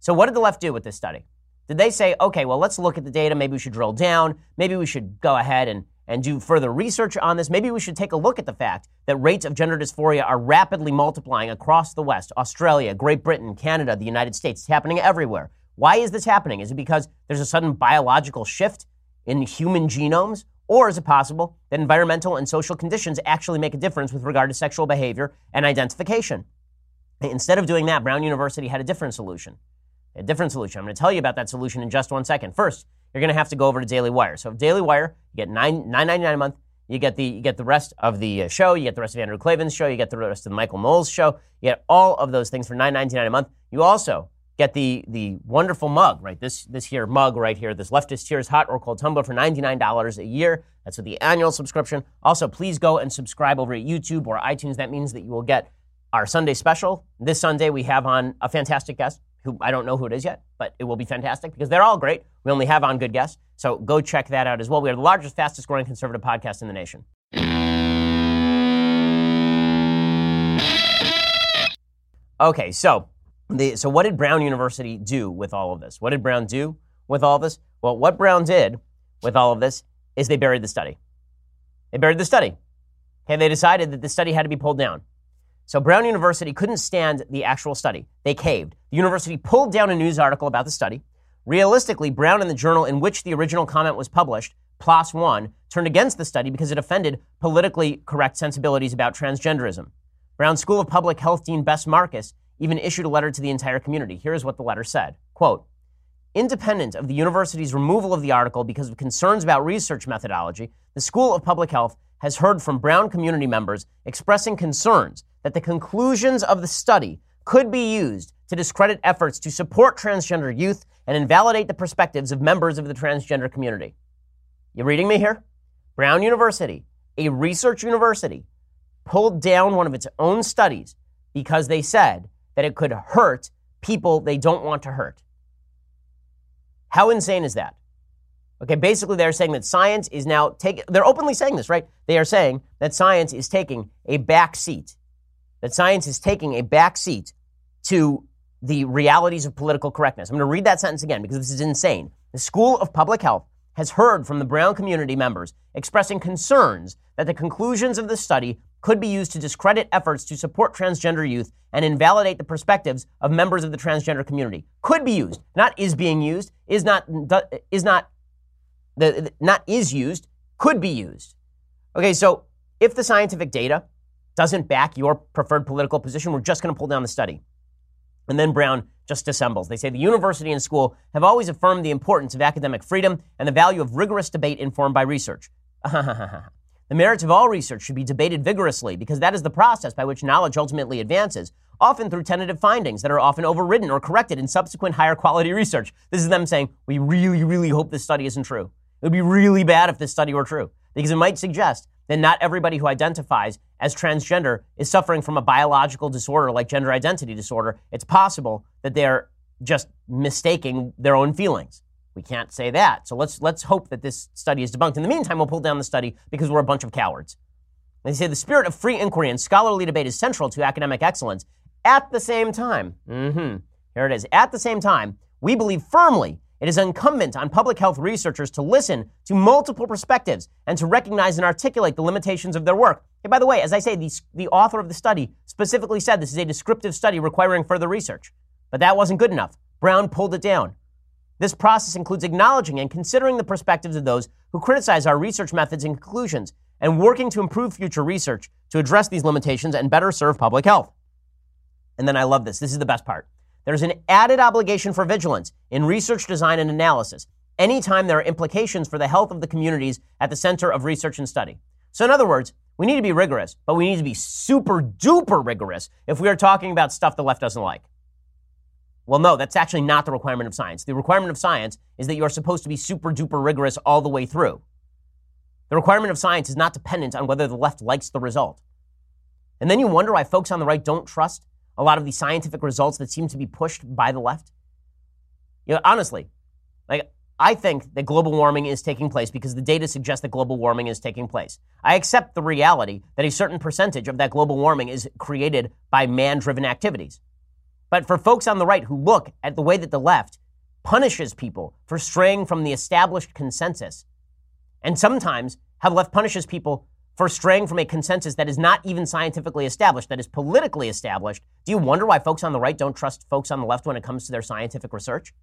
So, what did the left do with this study? Did they say, okay, well, let's look at the data. Maybe we should drill down. Maybe we should go ahead and, and do further research on this. Maybe we should take a look at the fact that rates of gender dysphoria are rapidly multiplying across the West Australia, Great Britain, Canada, the United States. It's happening everywhere. Why is this happening? Is it because there's a sudden biological shift in human genomes? Or is it possible that environmental and social conditions actually make a difference with regard to sexual behavior and identification? Instead of doing that, Brown University had a different solution a different solution. I'm going to tell you about that solution in just one second. First, you're going to have to go over to Daily Wire. So, Daily Wire, you get nine nine ninety nine a month. You get the you get the rest of the uh, show. You get the rest of Andrew Klavan's show. You get the rest of the Michael Knowles show. You get all of those things for nine ninety nine a month. You also get the the wonderful mug, right? This this here mug right here, this leftist tears hot or cold tumbler for ninety nine dollars a year. That's with the annual subscription. Also, please go and subscribe over at YouTube or iTunes. That means that you will get our Sunday special. This Sunday we have on a fantastic guest who I don't know who it is yet, but it will be fantastic because they're all great. We only have on good guests. So go check that out as well. We are the largest, fastest growing conservative podcast in the nation. Okay, so the, so what did Brown University do with all of this? What did Brown do with all of this? Well, what Brown did with all of this is they buried the study. They buried the study. Okay, they decided that the study had to be pulled down. So Brown University couldn't stand the actual study. They caved. The university pulled down a news article about the study. Realistically, Brown and the journal in which the original comment was published, PLOS One, turned against the study because it offended politically correct sensibilities about transgenderism. Brown School of Public Health Dean Bess Marcus even issued a letter to the entire community. Here's what the letter said. Quote, Independent of the university's removal of the article because of concerns about research methodology, the School of Public Health has heard from Brown community members expressing concerns that the conclusions of the study could be used to discredit efforts to support transgender youth and invalidate the perspectives of members of the transgender community. You reading me here? Brown University, a research university, pulled down one of its own studies because they said that it could hurt people they don't want to hurt. How insane is that? Okay, basically they're saying that science is now taking, they're openly saying this, right? They are saying that science is taking a back seat that science is taking a back seat to the realities of political correctness. I'm going to read that sentence again because this is insane. The School of Public Health has heard from the Brown community members expressing concerns that the conclusions of the study could be used to discredit efforts to support transgender youth and invalidate the perspectives of members of the transgender community. Could be used, not is being used, is not is not the not is used, could be used. Okay, so if the scientific data doesn't back your preferred political position, we're just going to pull down the study. And then Brown just dissembles. They say the university and school have always affirmed the importance of academic freedom and the value of rigorous debate informed by research. the merits of all research should be debated vigorously because that is the process by which knowledge ultimately advances, often through tentative findings that are often overridden or corrected in subsequent higher quality research. This is them saying, we really, really hope this study isn't true. It would be really bad if this study were true because it might suggest then not everybody who identifies as transgender is suffering from a biological disorder like gender identity disorder. It's possible that they're just mistaking their own feelings. We can't say that. So let's let's hope that this study is debunked. In the meantime, we'll pull down the study because we're a bunch of cowards. They say the spirit of free inquiry and scholarly debate is central to academic excellence. At the same time, mm-hmm, here it is. At the same time, we believe firmly it is incumbent on public health researchers to listen to multiple perspectives and to recognize and articulate the limitations of their work. Hey, by the way, as I say, the, the author of the study specifically said this is a descriptive study requiring further research. But that wasn't good enough. Brown pulled it down. This process includes acknowledging and considering the perspectives of those who criticize our research methods and conclusions and working to improve future research to address these limitations and better serve public health. And then I love this. This is the best part. There's an added obligation for vigilance in research design and analysis anytime there are implications for the health of the communities at the center of research and study. So, in other words, we need to be rigorous, but we need to be super duper rigorous if we are talking about stuff the left doesn't like. Well, no, that's actually not the requirement of science. The requirement of science is that you are supposed to be super duper rigorous all the way through. The requirement of science is not dependent on whether the left likes the result. And then you wonder why folks on the right don't trust a lot of the scientific results that seem to be pushed by the left. You know, honestly, like I think that global warming is taking place because the data suggests that global warming is taking place. I accept the reality that a certain percentage of that global warming is created by man-driven activities. But for folks on the right who look at the way that the left punishes people for straying from the established consensus, and sometimes how the left punishes people for straying from a consensus that is not even scientifically established, that is politically established, do you wonder why folks on the right don't trust folks on the left when it comes to their scientific research?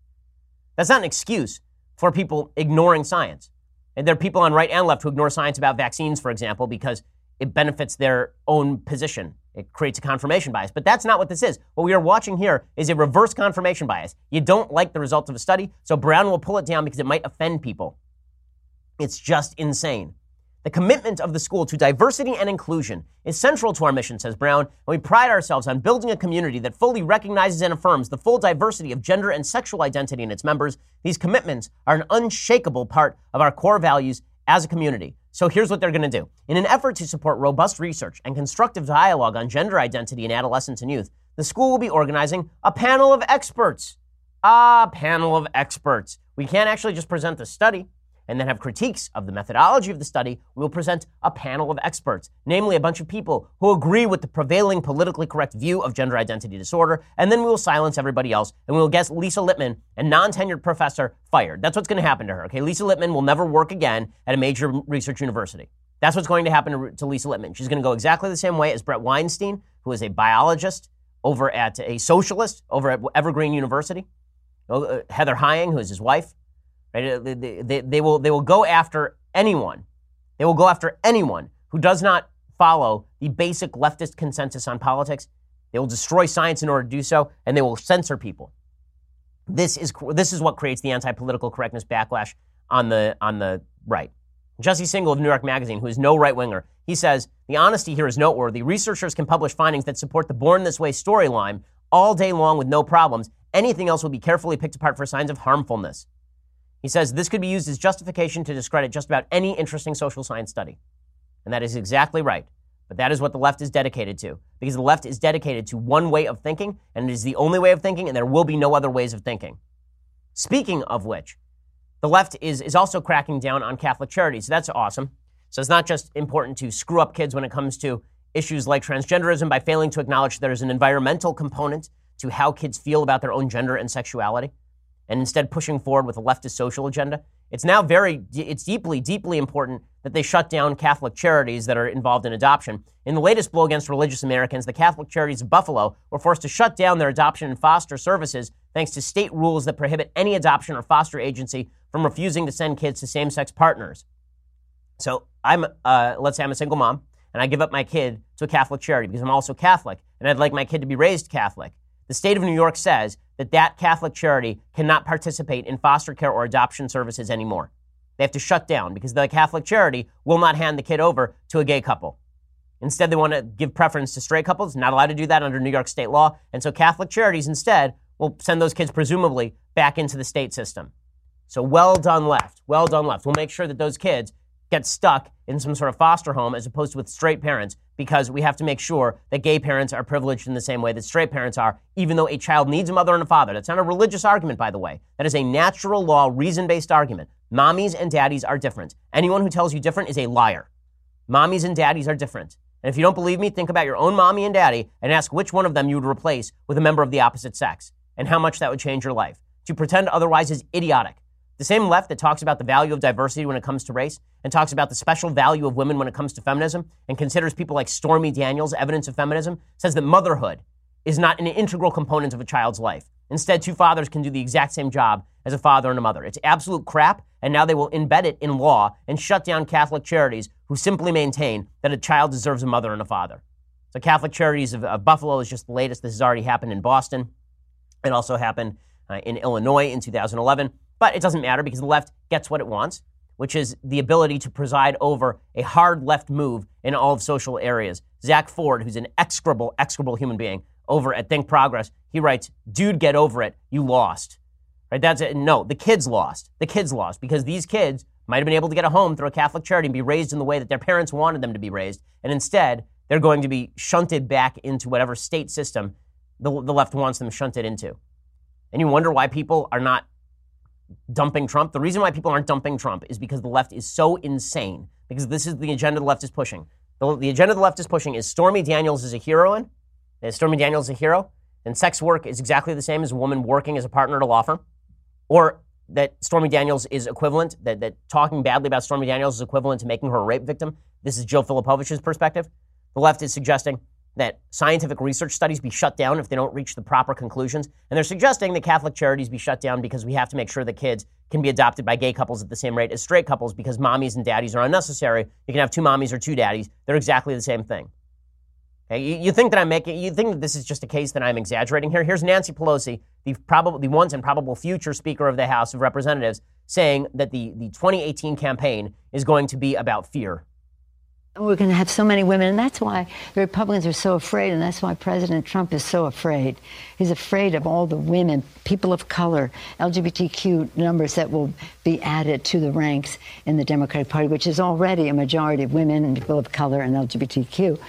That's not an excuse for people ignoring science. And there are people on right and left who ignore science about vaccines, for example, because it benefits their own position. It creates a confirmation bias. But that's not what this is. What we are watching here is a reverse confirmation bias. You don't like the results of a study, so Brown will pull it down because it might offend people. It's just insane. The commitment of the school to diversity and inclusion is central to our mission, says Brown, and we pride ourselves on building a community that fully recognizes and affirms the full diversity of gender and sexual identity in its members. These commitments are an unshakable part of our core values as a community. So here's what they're going to do. In an effort to support robust research and constructive dialogue on gender identity in adolescents and youth, the school will be organizing a panel of experts. A panel of experts. We can't actually just present the study and then have critiques of the methodology of the study, we will present a panel of experts, namely a bunch of people who agree with the prevailing politically correct view of gender identity disorder, and then we will silence everybody else, and we will get Lisa Littman, a non-tenured professor, fired. That's what's going to happen to her. Okay, Lisa Littman will never work again at a major research university. That's what's going to happen to, Lisa Littman. She's going to go exactly the same way as Bret Weinstein, who is a biologist over at a socialist over at Evergreen University. Uh, Heather Heying, who is his wife, Right? Uh, they, they, they, will, they will go after anyone. They will go after anyone who does not follow the basic leftist consensus on politics. They will destroy science in order to do so, and they will censor people. This is, this is what creates the anti political correctness backlash on the, on the right. Jesse Singal of New York Magazine, who is no right winger, he says the honesty here is noteworthy. Researchers can publish findings that support the Born This Way storyline all day long with no problems. Anything else will be carefully picked apart for signs of harmfulness. He says this could be used as justification to discredit just about any interesting social science study. And that is exactly right. But that is what the left is dedicated to. Because the left is dedicated to one way of thinking, and it is the only way of thinking, and there will be no other ways of thinking. Speaking of which, the left is, is also cracking down on Catholic charities. So that's awesome. So it's not just important to screw up kids when it comes to issues like transgenderism by failing to acknowledge there's an environmental component to how kids feel about their own gender and sexuality and instead pushing forward with a leftist social agenda. It's now very, it's deeply, deeply important that they shut down Catholic charities that are involved in adoption. In the latest blow against religious Americans, the Catholic Charities of Buffalo were forced to shut down their adoption and foster services thanks to state rules that prohibit any adoption or foster agency from refusing to send kids to same sex partners. So I'm, uh, let's say I'm a single mom, and I give up my kid to a Catholic charity because I'm also Catholic, and I'd like my kid to be raised Catholic. The state of New York says that that Catholic charity cannot participate in foster care or adoption services anymore. They have to shut down because the Catholic charity will not hand the kid over to a gay couple. Instead, they want to give preference to straight couples. Not allowed to do that under New York state law. And so Catholic charities instead will send those kids presumably back into the state system. So well done left. Well done left. We'll make sure that those kids get stuck in some sort of foster home as opposed to with straight parents because we have to make sure that gay parents are privileged in the same way that straight parents are, even though a child needs a mother and a father. That's not a religious argument, by the way. That is a natural law, reason based argument. Mommies and daddies are different. Anyone who tells you different is a liar. Mommies and daddies are different. And if you don't believe me, think about your own mommy and daddy and ask which one of them you would replace with a member of the opposite sex and how much that would change your life. To pretend otherwise is idiotic. The same left that talks about the value of diversity when it comes to race and talks about the special value of women when it comes to feminism and considers people like Stormy Daniels evidence of feminism says that motherhood is not an integral component of a child's life. Instead, two fathers can do the exact same job as a father and a mother. It's absolute crap, and now they will embed it in law and shut down Catholic charities who simply maintain that a child deserves a mother and a father. So, Catholic Charities of, of Buffalo is just the latest. This has already happened in Boston. It also happened uh, in Illinois in 2011. But it doesn't matter because the left gets what it wants, which is the ability to preside over a hard left move in all of social areas. Zach Ford, who's an execrable, execrable human being, over at Think Progress. He writes, "Dude, get over it. You lost." Right? That's it. No, the kids lost. The kids lost because these kids might have been able to get a home through a Catholic charity and be raised in the way that their parents wanted them to be raised, and instead they're going to be shunted back into whatever state system the, the left wants them shunted into. And you wonder why people are not dumping Trump. The reason why people aren't dumping Trump is because the left is so insane. Because this is the agenda the left is pushing. The, the agenda the left is pushing is Stormy Daniels is a heroine. Is Stormy Daniels is a hero? And sex work is exactly the same as a woman working as a partner at a law firm. Or that Stormy Daniels is equivalent, that, that talking badly about Stormy Daniels is equivalent to making her a rape victim. This is Jill Filipovic's perspective. The left is suggesting that scientific research studies be shut down if they don't reach the proper conclusions. And they're suggesting that Catholic charities be shut down because we have to make sure that kids can be adopted by gay couples at the same rate as straight couples because mommies and daddies are unnecessary. You can have two mommies or two daddies. They're exactly the same thing. Okay, you, you, think that I'm making, you think that this is just a case that I'm exaggerating here? Here's Nancy Pelosi, the probable, the once and probable future Speaker of the House of Representatives, saying that the, the 2018 campaign is going to be about fear. We're going to have so many women, and that's why the Republicans are so afraid, and that's why President Trump is so afraid. He's afraid of all the women, people of color, LGBTQ numbers that will be added to the ranks in the Democratic Party, which is already a majority of women and people of color and LGBTQ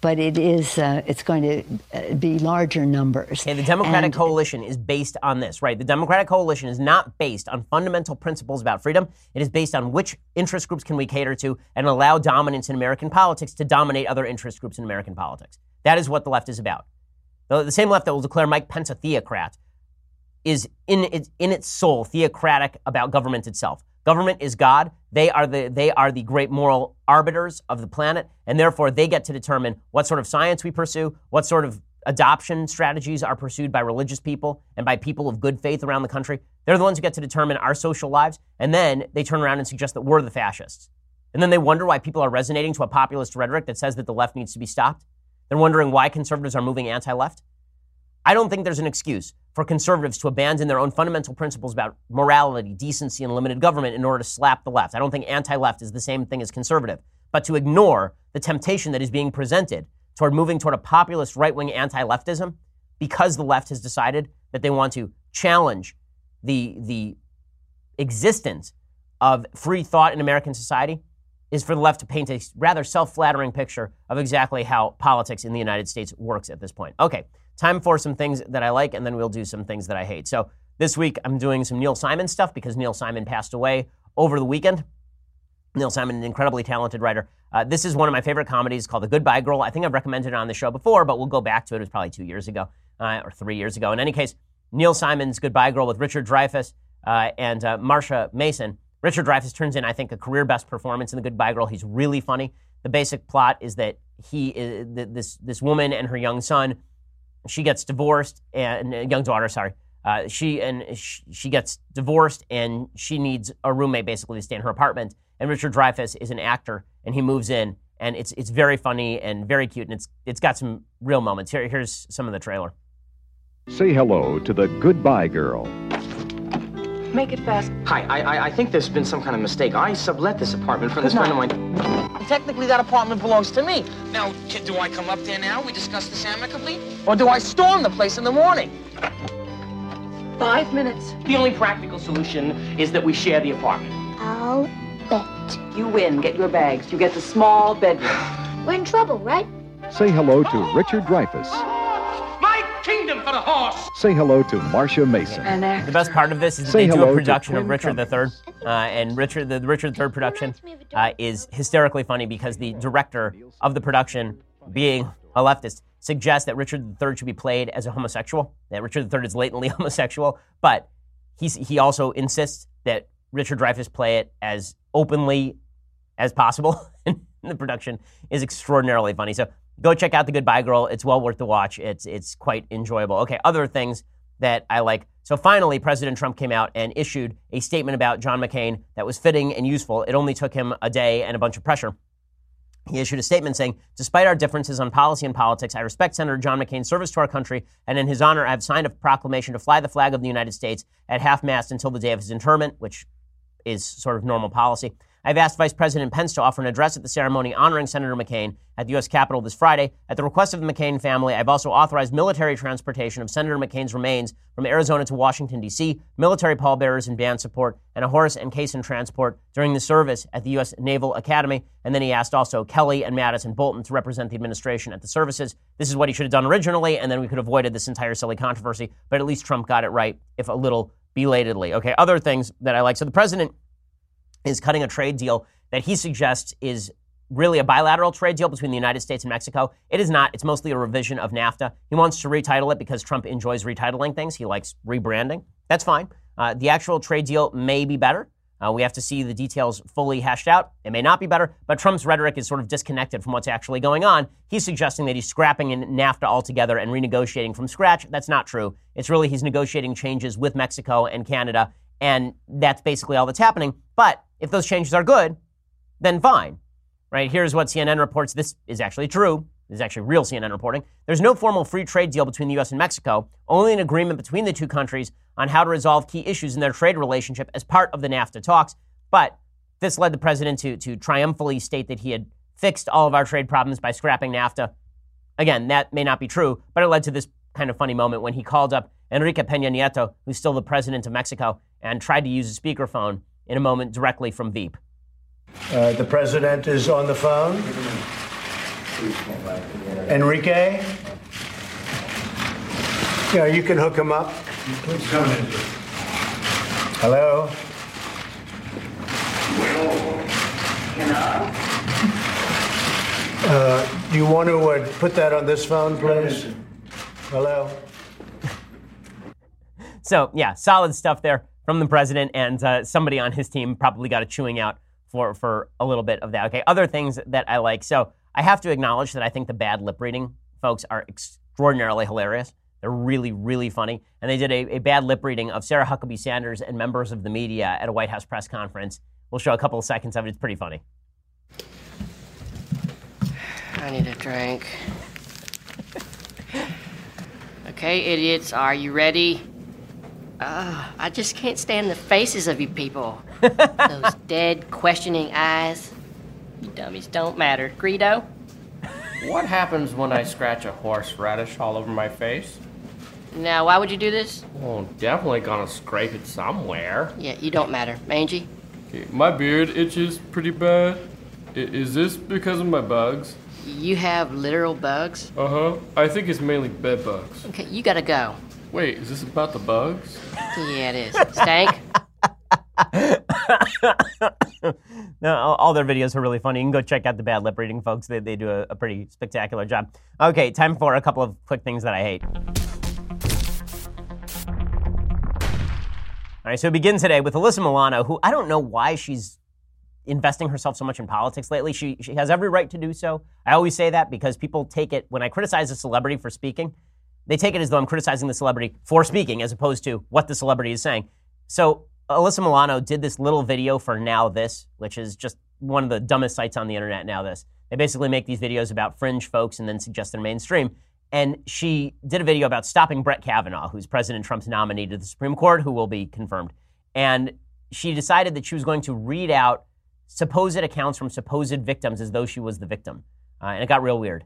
but it is uh, it's going to uh, be larger numbers. Okay, the Democratic and, coalition is based on this, right? The Democratic coalition is not based on fundamental principles about freedom. It is based on which interest groups can we cater to and allow dominance in American politics to dominate other interest groups in American politics. That is what the left is about. The, the same left that will declare Mike Pence a theocrat is in its, in its soul theocratic about government itself. Government is God. They are the they are the great moral arbiters of the planet, and therefore they get to determine what sort of science we pursue, what sort of adoption strategies are pursued by religious people and by people of good faith around the country. They're the ones who get to determine our social lives, and then they turn around and suggest that we're the fascists. And then they wonder why people are resonating to a populist rhetoric that says that the left needs to be stopped. They're wondering why conservatives are moving anti left. I don't think there's an excuse for conservatives to abandon their own fundamental principles about morality, decency, and limited government in order to slap the left. I don't think anti left is the same thing as conservative, but to ignore the temptation that is being presented toward moving toward a populist right wing anti leftism because the left has decided that they want to challenge the, the existence of free thought in American society is for the left to paint a rather self flattering picture of exactly how politics in the United States works at this point. Okay, time for some things that I like, and then we'll do some things that I hate. So this week I'm doing some Neil Simon stuff because Neil Simon passed away over the weekend. Neil Simon, an incredibly talented writer. Uh, this is one of my favorite comedies called The Goodbye Girl. I think I've recommended it on the show before, but we'll go back to it. It was probably two years ago uh, or three years ago. In any case, Neil Simon's Goodbye Girl with Richard Dreyfuss uh, and uh, Marsha Mason. Richard Dreyfuss turns in, I think, a career best performance in The Goodbye Girl. He's really funny. The basic plot is that he is, this this woman and her young son she gets divorced and uh, young daughter, sorry. Uh, she and she, she gets divorced and she needs a roommate basically to stay in her apartment. And Richard Dreyfuss is an actor and he moves in and it's it's very funny and very cute and it's it's got some real moments. Here here's some of the trailer. Say hello to the Goodbye Girl. Make it fast. Hi, I, I I think there's been some kind of mistake. I sublet this apartment from this friend of mine. Technically, that apartment belongs to me. Now, do I come up there now? We discuss this amicably? Or do I storm the place in the morning? Five minutes. The only practical solution is that we share the apartment. I'll bet. You win. Get your bags. You get the small bedroom. We're in trouble, right? Say hello to Richard Dreyfuss kingdom for the horse. Say hello to Marsha Mason. The best part of this is that Say they do a production of Richard III, uh, and Richard the Richard III production uh, is hysterically funny because the director of the production, being a leftist, suggests that Richard III should be played as a homosexual. That Richard III is latently homosexual, but he's, he also insists that Richard Dreyfuss play it as openly as possible. And the production is extraordinarily funny. So go check out The Goodbye Girl. It's well worth the watch. It's, it's quite enjoyable. Okay, other things that I like. So finally, President Trump came out and issued a statement about John McCain that was fitting and useful. It only took him a day and a bunch of pressure. He issued a statement saying, Despite our differences on policy and politics, I respect Senator John McCain's service to our country, and in his honor, I have signed a proclamation to fly the flag of the United States at half mast until the day of his interment, which is sort of normal policy. I've asked Vice President Pence to offer an address at the ceremony honoring Senator McCain at the U.S. Capitol this Friday. At the request of the McCain family, I've also authorized military transportation of Senator McCain's remains from Arizona to Washington, D.C., military pallbearers and band support, and a horse and caisson transport during the service at the U.S. Naval Academy. And then he asked also Kelly and Mattis and Bolton to represent the administration at the services. This is what he should have done originally, and then we could have avoided this entire silly controversy. But at least Trump got it right, if a little belatedly. Okay, other things that I like. So the president is cutting a trade deal that he suggests is really a bilateral trade deal between the United States and Mexico. It is not. It's mostly a revision of NAFTA. He wants to retitle it because Trump enjoys retitling things. He likes rebranding. That's fine. Uh, the actual trade deal may be better. Uh, we have to see the details fully hashed out. It may not be better, but Trump's rhetoric is sort of disconnected from what's actually going on. He's suggesting that he's scrapping NAFTA altogether and renegotiating from scratch. That's not true. It's really he's negotiating changes with Mexico and Canada, and that's basically all that's happening. But if those changes are good, then fine. Right? Here's what CNN reports. This is actually true. This is actually real CNN reporting. There's no formal free trade deal between the U.S. and Mexico, only an agreement between the two countries on how to resolve key issues in their trade relationship as part of the NAFTA talks. But this led the president to, to triumphantly state that he had fixed all of our trade problems by scrapping NAFTA. Again, that may not be true, but it led to this kind of funny moment when he called up Enrique Peña Nieto, who's still the president of Mexico, and tried to use a speakerphone in a moment directly from Veep. Uh, the president is on the phone. Enrique? Yeah, you can hook him up. Hello? Uh, do you want to uh, put that on this phone, please? Hello? So, yeah, solid stuff there from the president, and uh, somebody on his team probably got a chewing out for, for a little bit of that. Okay, other things that I like. So, I have to acknowledge that I think the bad lip reading folks are extraordinarily hilarious. They're really, really funny. And they did a, a, bad lip reading of Sarah Huckabee Sanders and members of the media at a White House press conference. We'll show a couple of seconds of it. It's pretty funny. I need a drink. okay, idiots, are you ready? Uh, I just can't stand the faces of you people. Those dead, questioning eyes. You dummies don't matter. Greedo? What happens when I scratch a horseradish all over my face? Now, why would you do this? Well, definitely gonna scrape it somewhere. Yeah, you don't matter. Mangy? Okay, my beard itches pretty bad. I- is this because of my bugs? You have literal bugs? Uh huh. I think it's mainly bed bugs. Okay, you gotta go. Wait, is this about the bugs? Yeah, it is. Stank? no, all their videos are really funny. You can go check out the bad lip reading, folks. They, they do a, a pretty spectacular job. Okay, time for a couple of quick things that I hate. All right, so it begins today with Alyssa Milano, who I don't know why she's investing herself so much in politics lately. She, she has every right to do so. I always say that because people take it, when I criticize a celebrity for speaking, they take it as though I'm criticizing the celebrity for speaking as opposed to what the celebrity is saying. So Alyssa Milano did this little video for Now This, which is just one of the dumbest sites on the internet, Now This. They basically make these videos about fringe folks and then suggest they're mainstream. And she did a video about stopping Brett Kavanaugh, who's President Trump's nominee to the Supreme Court, who will be confirmed. And she decided that she was going to read out supposed accounts from supposed victims as though she was the victim. Uh, and it got real weird.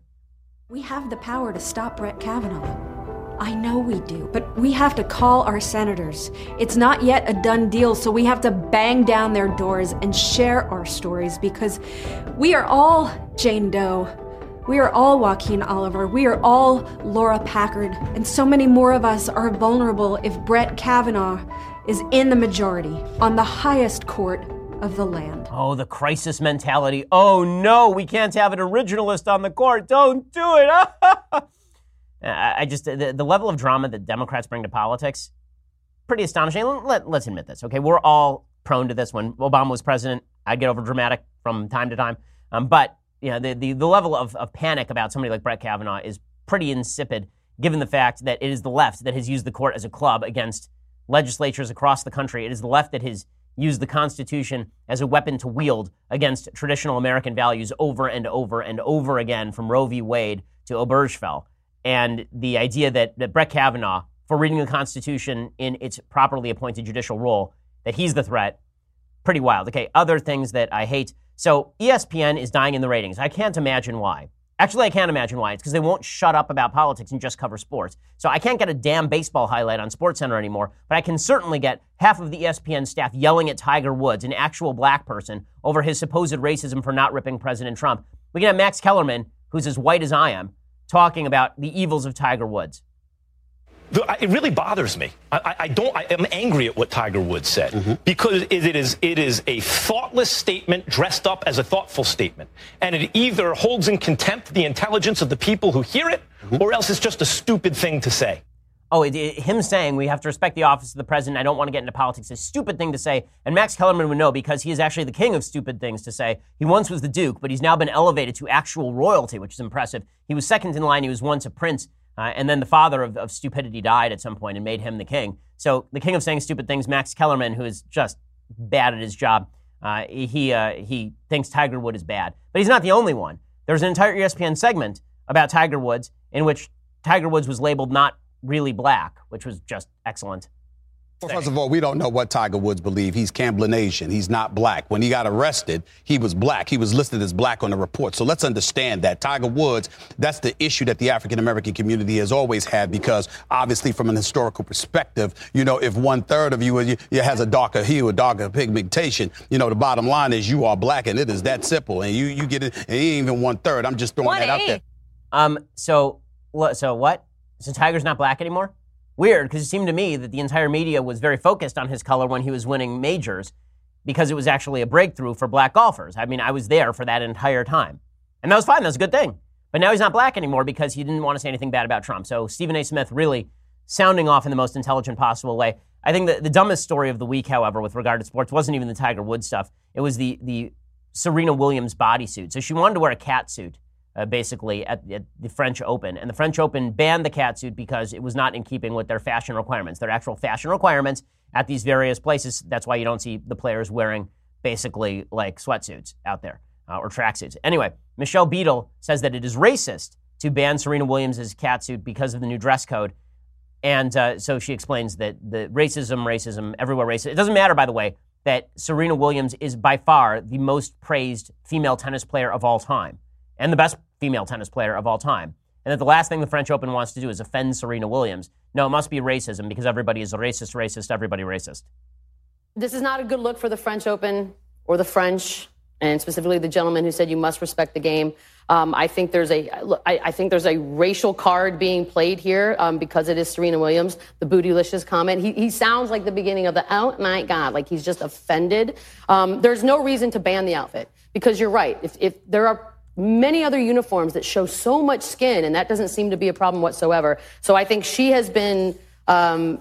We have the power to stop Brett Kavanaugh. I know we do, but we have to call our senators. It's not yet a done deal, so we have to bang down their doors and share our stories because we are all Jane Doe. We are all Joaquin Oliver. We are all Laura Packard. And so many more of us are vulnerable if Brett Kavanaugh is in the majority on the highest court of the land. Oh, the crisis mentality. Oh no, we can't have an originalist on the court. Don't do it. I just the, the level of drama that Democrats bring to politics, pretty astonishing. Let, let's admit this, okay? We're all prone to this. When Obama was president, I'd get over dramatic from time to time. Um, but you know, the, the, the level of, of panic about somebody like Brett Kavanaugh is pretty insipid, given the fact that it is the left that has used the court as a club against legislatures across the country. It is the left that has used the Constitution as a weapon to wield against traditional American values over and over and over again, from Roe v. Wade to Obergefell and the idea that, that Brett Kavanaugh, for reading the Constitution in its properly appointed judicial role, that he's the threat. pretty wild. Okay, other things that I hate. So ESPN is dying in the ratings. I can't imagine why. Actually, I can't imagine why. It's because they won't shut up about politics and just cover sports. So I can't get a damn baseball highlight on SportsCenter anymore, but I can certainly get half of the ESPN staff yelling at Tiger Woods, an actual black person, over his supposed racism for not ripping President Trump. We can have Max Kellerman, who's as white as I am, talking about the evils of Tiger Woods. The- I- It really bothers me. I, I- I don't. I am angry at what Tiger Woods said mm-hmm. because it it is it is a thoughtless statement dressed up as a thoughtful statement, and it either holds in contempt the intelligence of the people who hear it, mm-hmm. or else it's just a stupid thing to say. Oh, it, it- him saying we have to respect the office of the president. I don't want to get into politics. is A stupid thing to say, and Max Kellerman would know because he is actually the king of stupid things to say. He once was the duke, but he's now been elevated to actual royalty, which is impressive. He was second in line. He was once a prince, uh, and then the father of, of stupidity died at some point and made him the king. So the king of saying stupid things, Max Kellerman, who is just bad at his job, uh, he uh, he thinks Tiger Woods is bad, but he's not the only one. There's an entire ESPN segment about Tiger Woods in which Tiger Woods was labeled not really black, which was just excellent. Well, First of all, we don't know what Tiger Woods believe. He's Cablinasian. He's not black. When he got arrested, he was black. He was listed as black on the report. So let's understand that. Tiger Woods, that's the issue that the African American community has always had because obviously from an historical perspective, you know, if one third of you, you, has a darker hue, a darker pigmentation, you know, the bottom line is you are black and it is that simple. And you, you get it, and he ain't even one third. I'm just throwing that out there. Um. So, so what? So Tiger's not black anymore? Weird, because it seemed to me that the entire media was very focused on his color when he was winning majors, because it was actually a breakthrough for black golfers. I mean, I was there for that entire time, and that was fine. That was a good thing. But now he's not black anymore because he didn't want to say anything bad about Trump. So Stephen A. Smith really sounding off in the most intelligent possible way. I think the, the dumbest story of the week, however, with regard to sports, wasn't even the Tiger Woods stuff. It was the the Serena Williams bodysuit. So she wanted to wear a cat suit, uh, basically, at, at the French Open. And the French Open banned the cat suit because it was not in keeping with their fashion requirements, their actual fashion requirements at these various places. That's why you don't see the players wearing basically like sweatsuits out there uh, or tracksuits. Anyway, Michelle Beadle says that it is racist to ban Serena Williams' cat suit because of the new dress code. And uh, so she explains that the racism, racism, everywhere racism. It doesn't matter, by the way, that Serena Williams is by far the most praised female tennis player of all time and the best female tennis player of all time. And that the last thing the French Open wants to do is offend Serena Williams. No, it must be racism because everybody is a racist, racist, everybody racist. This is not a good look for the French Open or the French, and specifically the gentleman who said you must respect the game. Um, I think there's a I, I think there's a racial card being played here um, because it is Serena Williams. The bootylicious comment. He, he sounds like the beginning of the oh my god, like he's just offended. Um, there's no reason to ban the outfit because you're right. If, if there are many other uniforms that show so much skin, and that doesn't seem to be a problem whatsoever. So I think she has been um,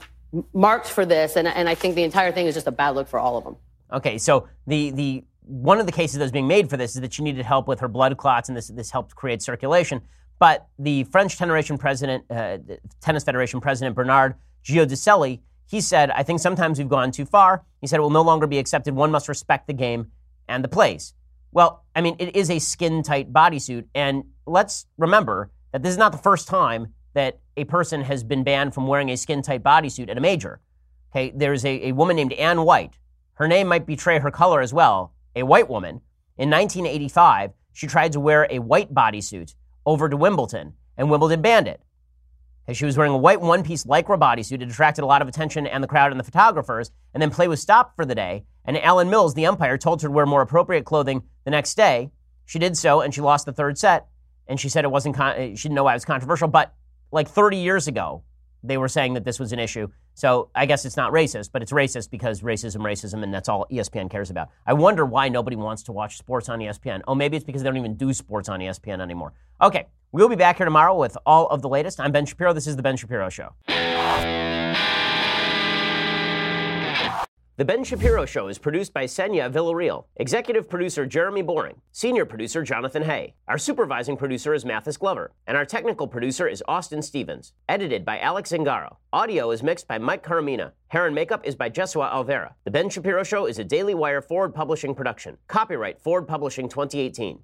marked for this, and, and I think the entire thing is just a bad look for all of them. Okay, so the the one of the cases that was being made for this is that she needed help with her blood clots, and this this helped create circulation. But the French president, uh, Tennis Federation president Bernard Giudicelli, he said, "I think sometimes we've gone too far." He said, "It will no longer be accepted. One must respect the game and the place." Well, I mean, it is a skin tight bodysuit, and let's remember that this is not the first time that a person has been banned from wearing a skin tight bodysuit at a major. Okay, there's a, a woman named Anne White. Her name might betray her color as well. A white woman. In 1985, she tried to wear a white bodysuit over to Wimbledon, and Wimbledon banned it. Okay, she was wearing a white one piece Lycra bodysuit. It attracted a lot of attention and the crowd and the photographers, and then play was stopped for the day. And Alan Mills, the umpire, told her to wear more appropriate clothing the next day. She did so, and she lost the third set. And she said it wasn't, con- uh, she didn't know why it was controversial, but like 30 years ago, they were saying that this was an issue. So I guess it's not racist, but it's racist because racism, racism, and that's all ESPN cares about. I wonder why nobody wants to watch sports on ESPN. Oh, maybe it's because they don't even do sports on ESPN anymore. Okay, we'll be back here tomorrow with all of the latest. I'm Ben Shapiro. This is The Ben Shapiro Show. The Ben Shapiro Show is produced by Senya Villarreal, executive producer Jeremy Boring, senior producer Jonathan Hay. Our supervising producer is Mathis Glover, and our technical producer is Austin Stevens. Edited by Alex Zingaro. Audio is mixed by Mike Caramina. Hair and makeup is by Jesua Alvera. The Ben Shapiro Show is a Daily Wire Forward Publishing production. Copyright Forward Publishing 2018.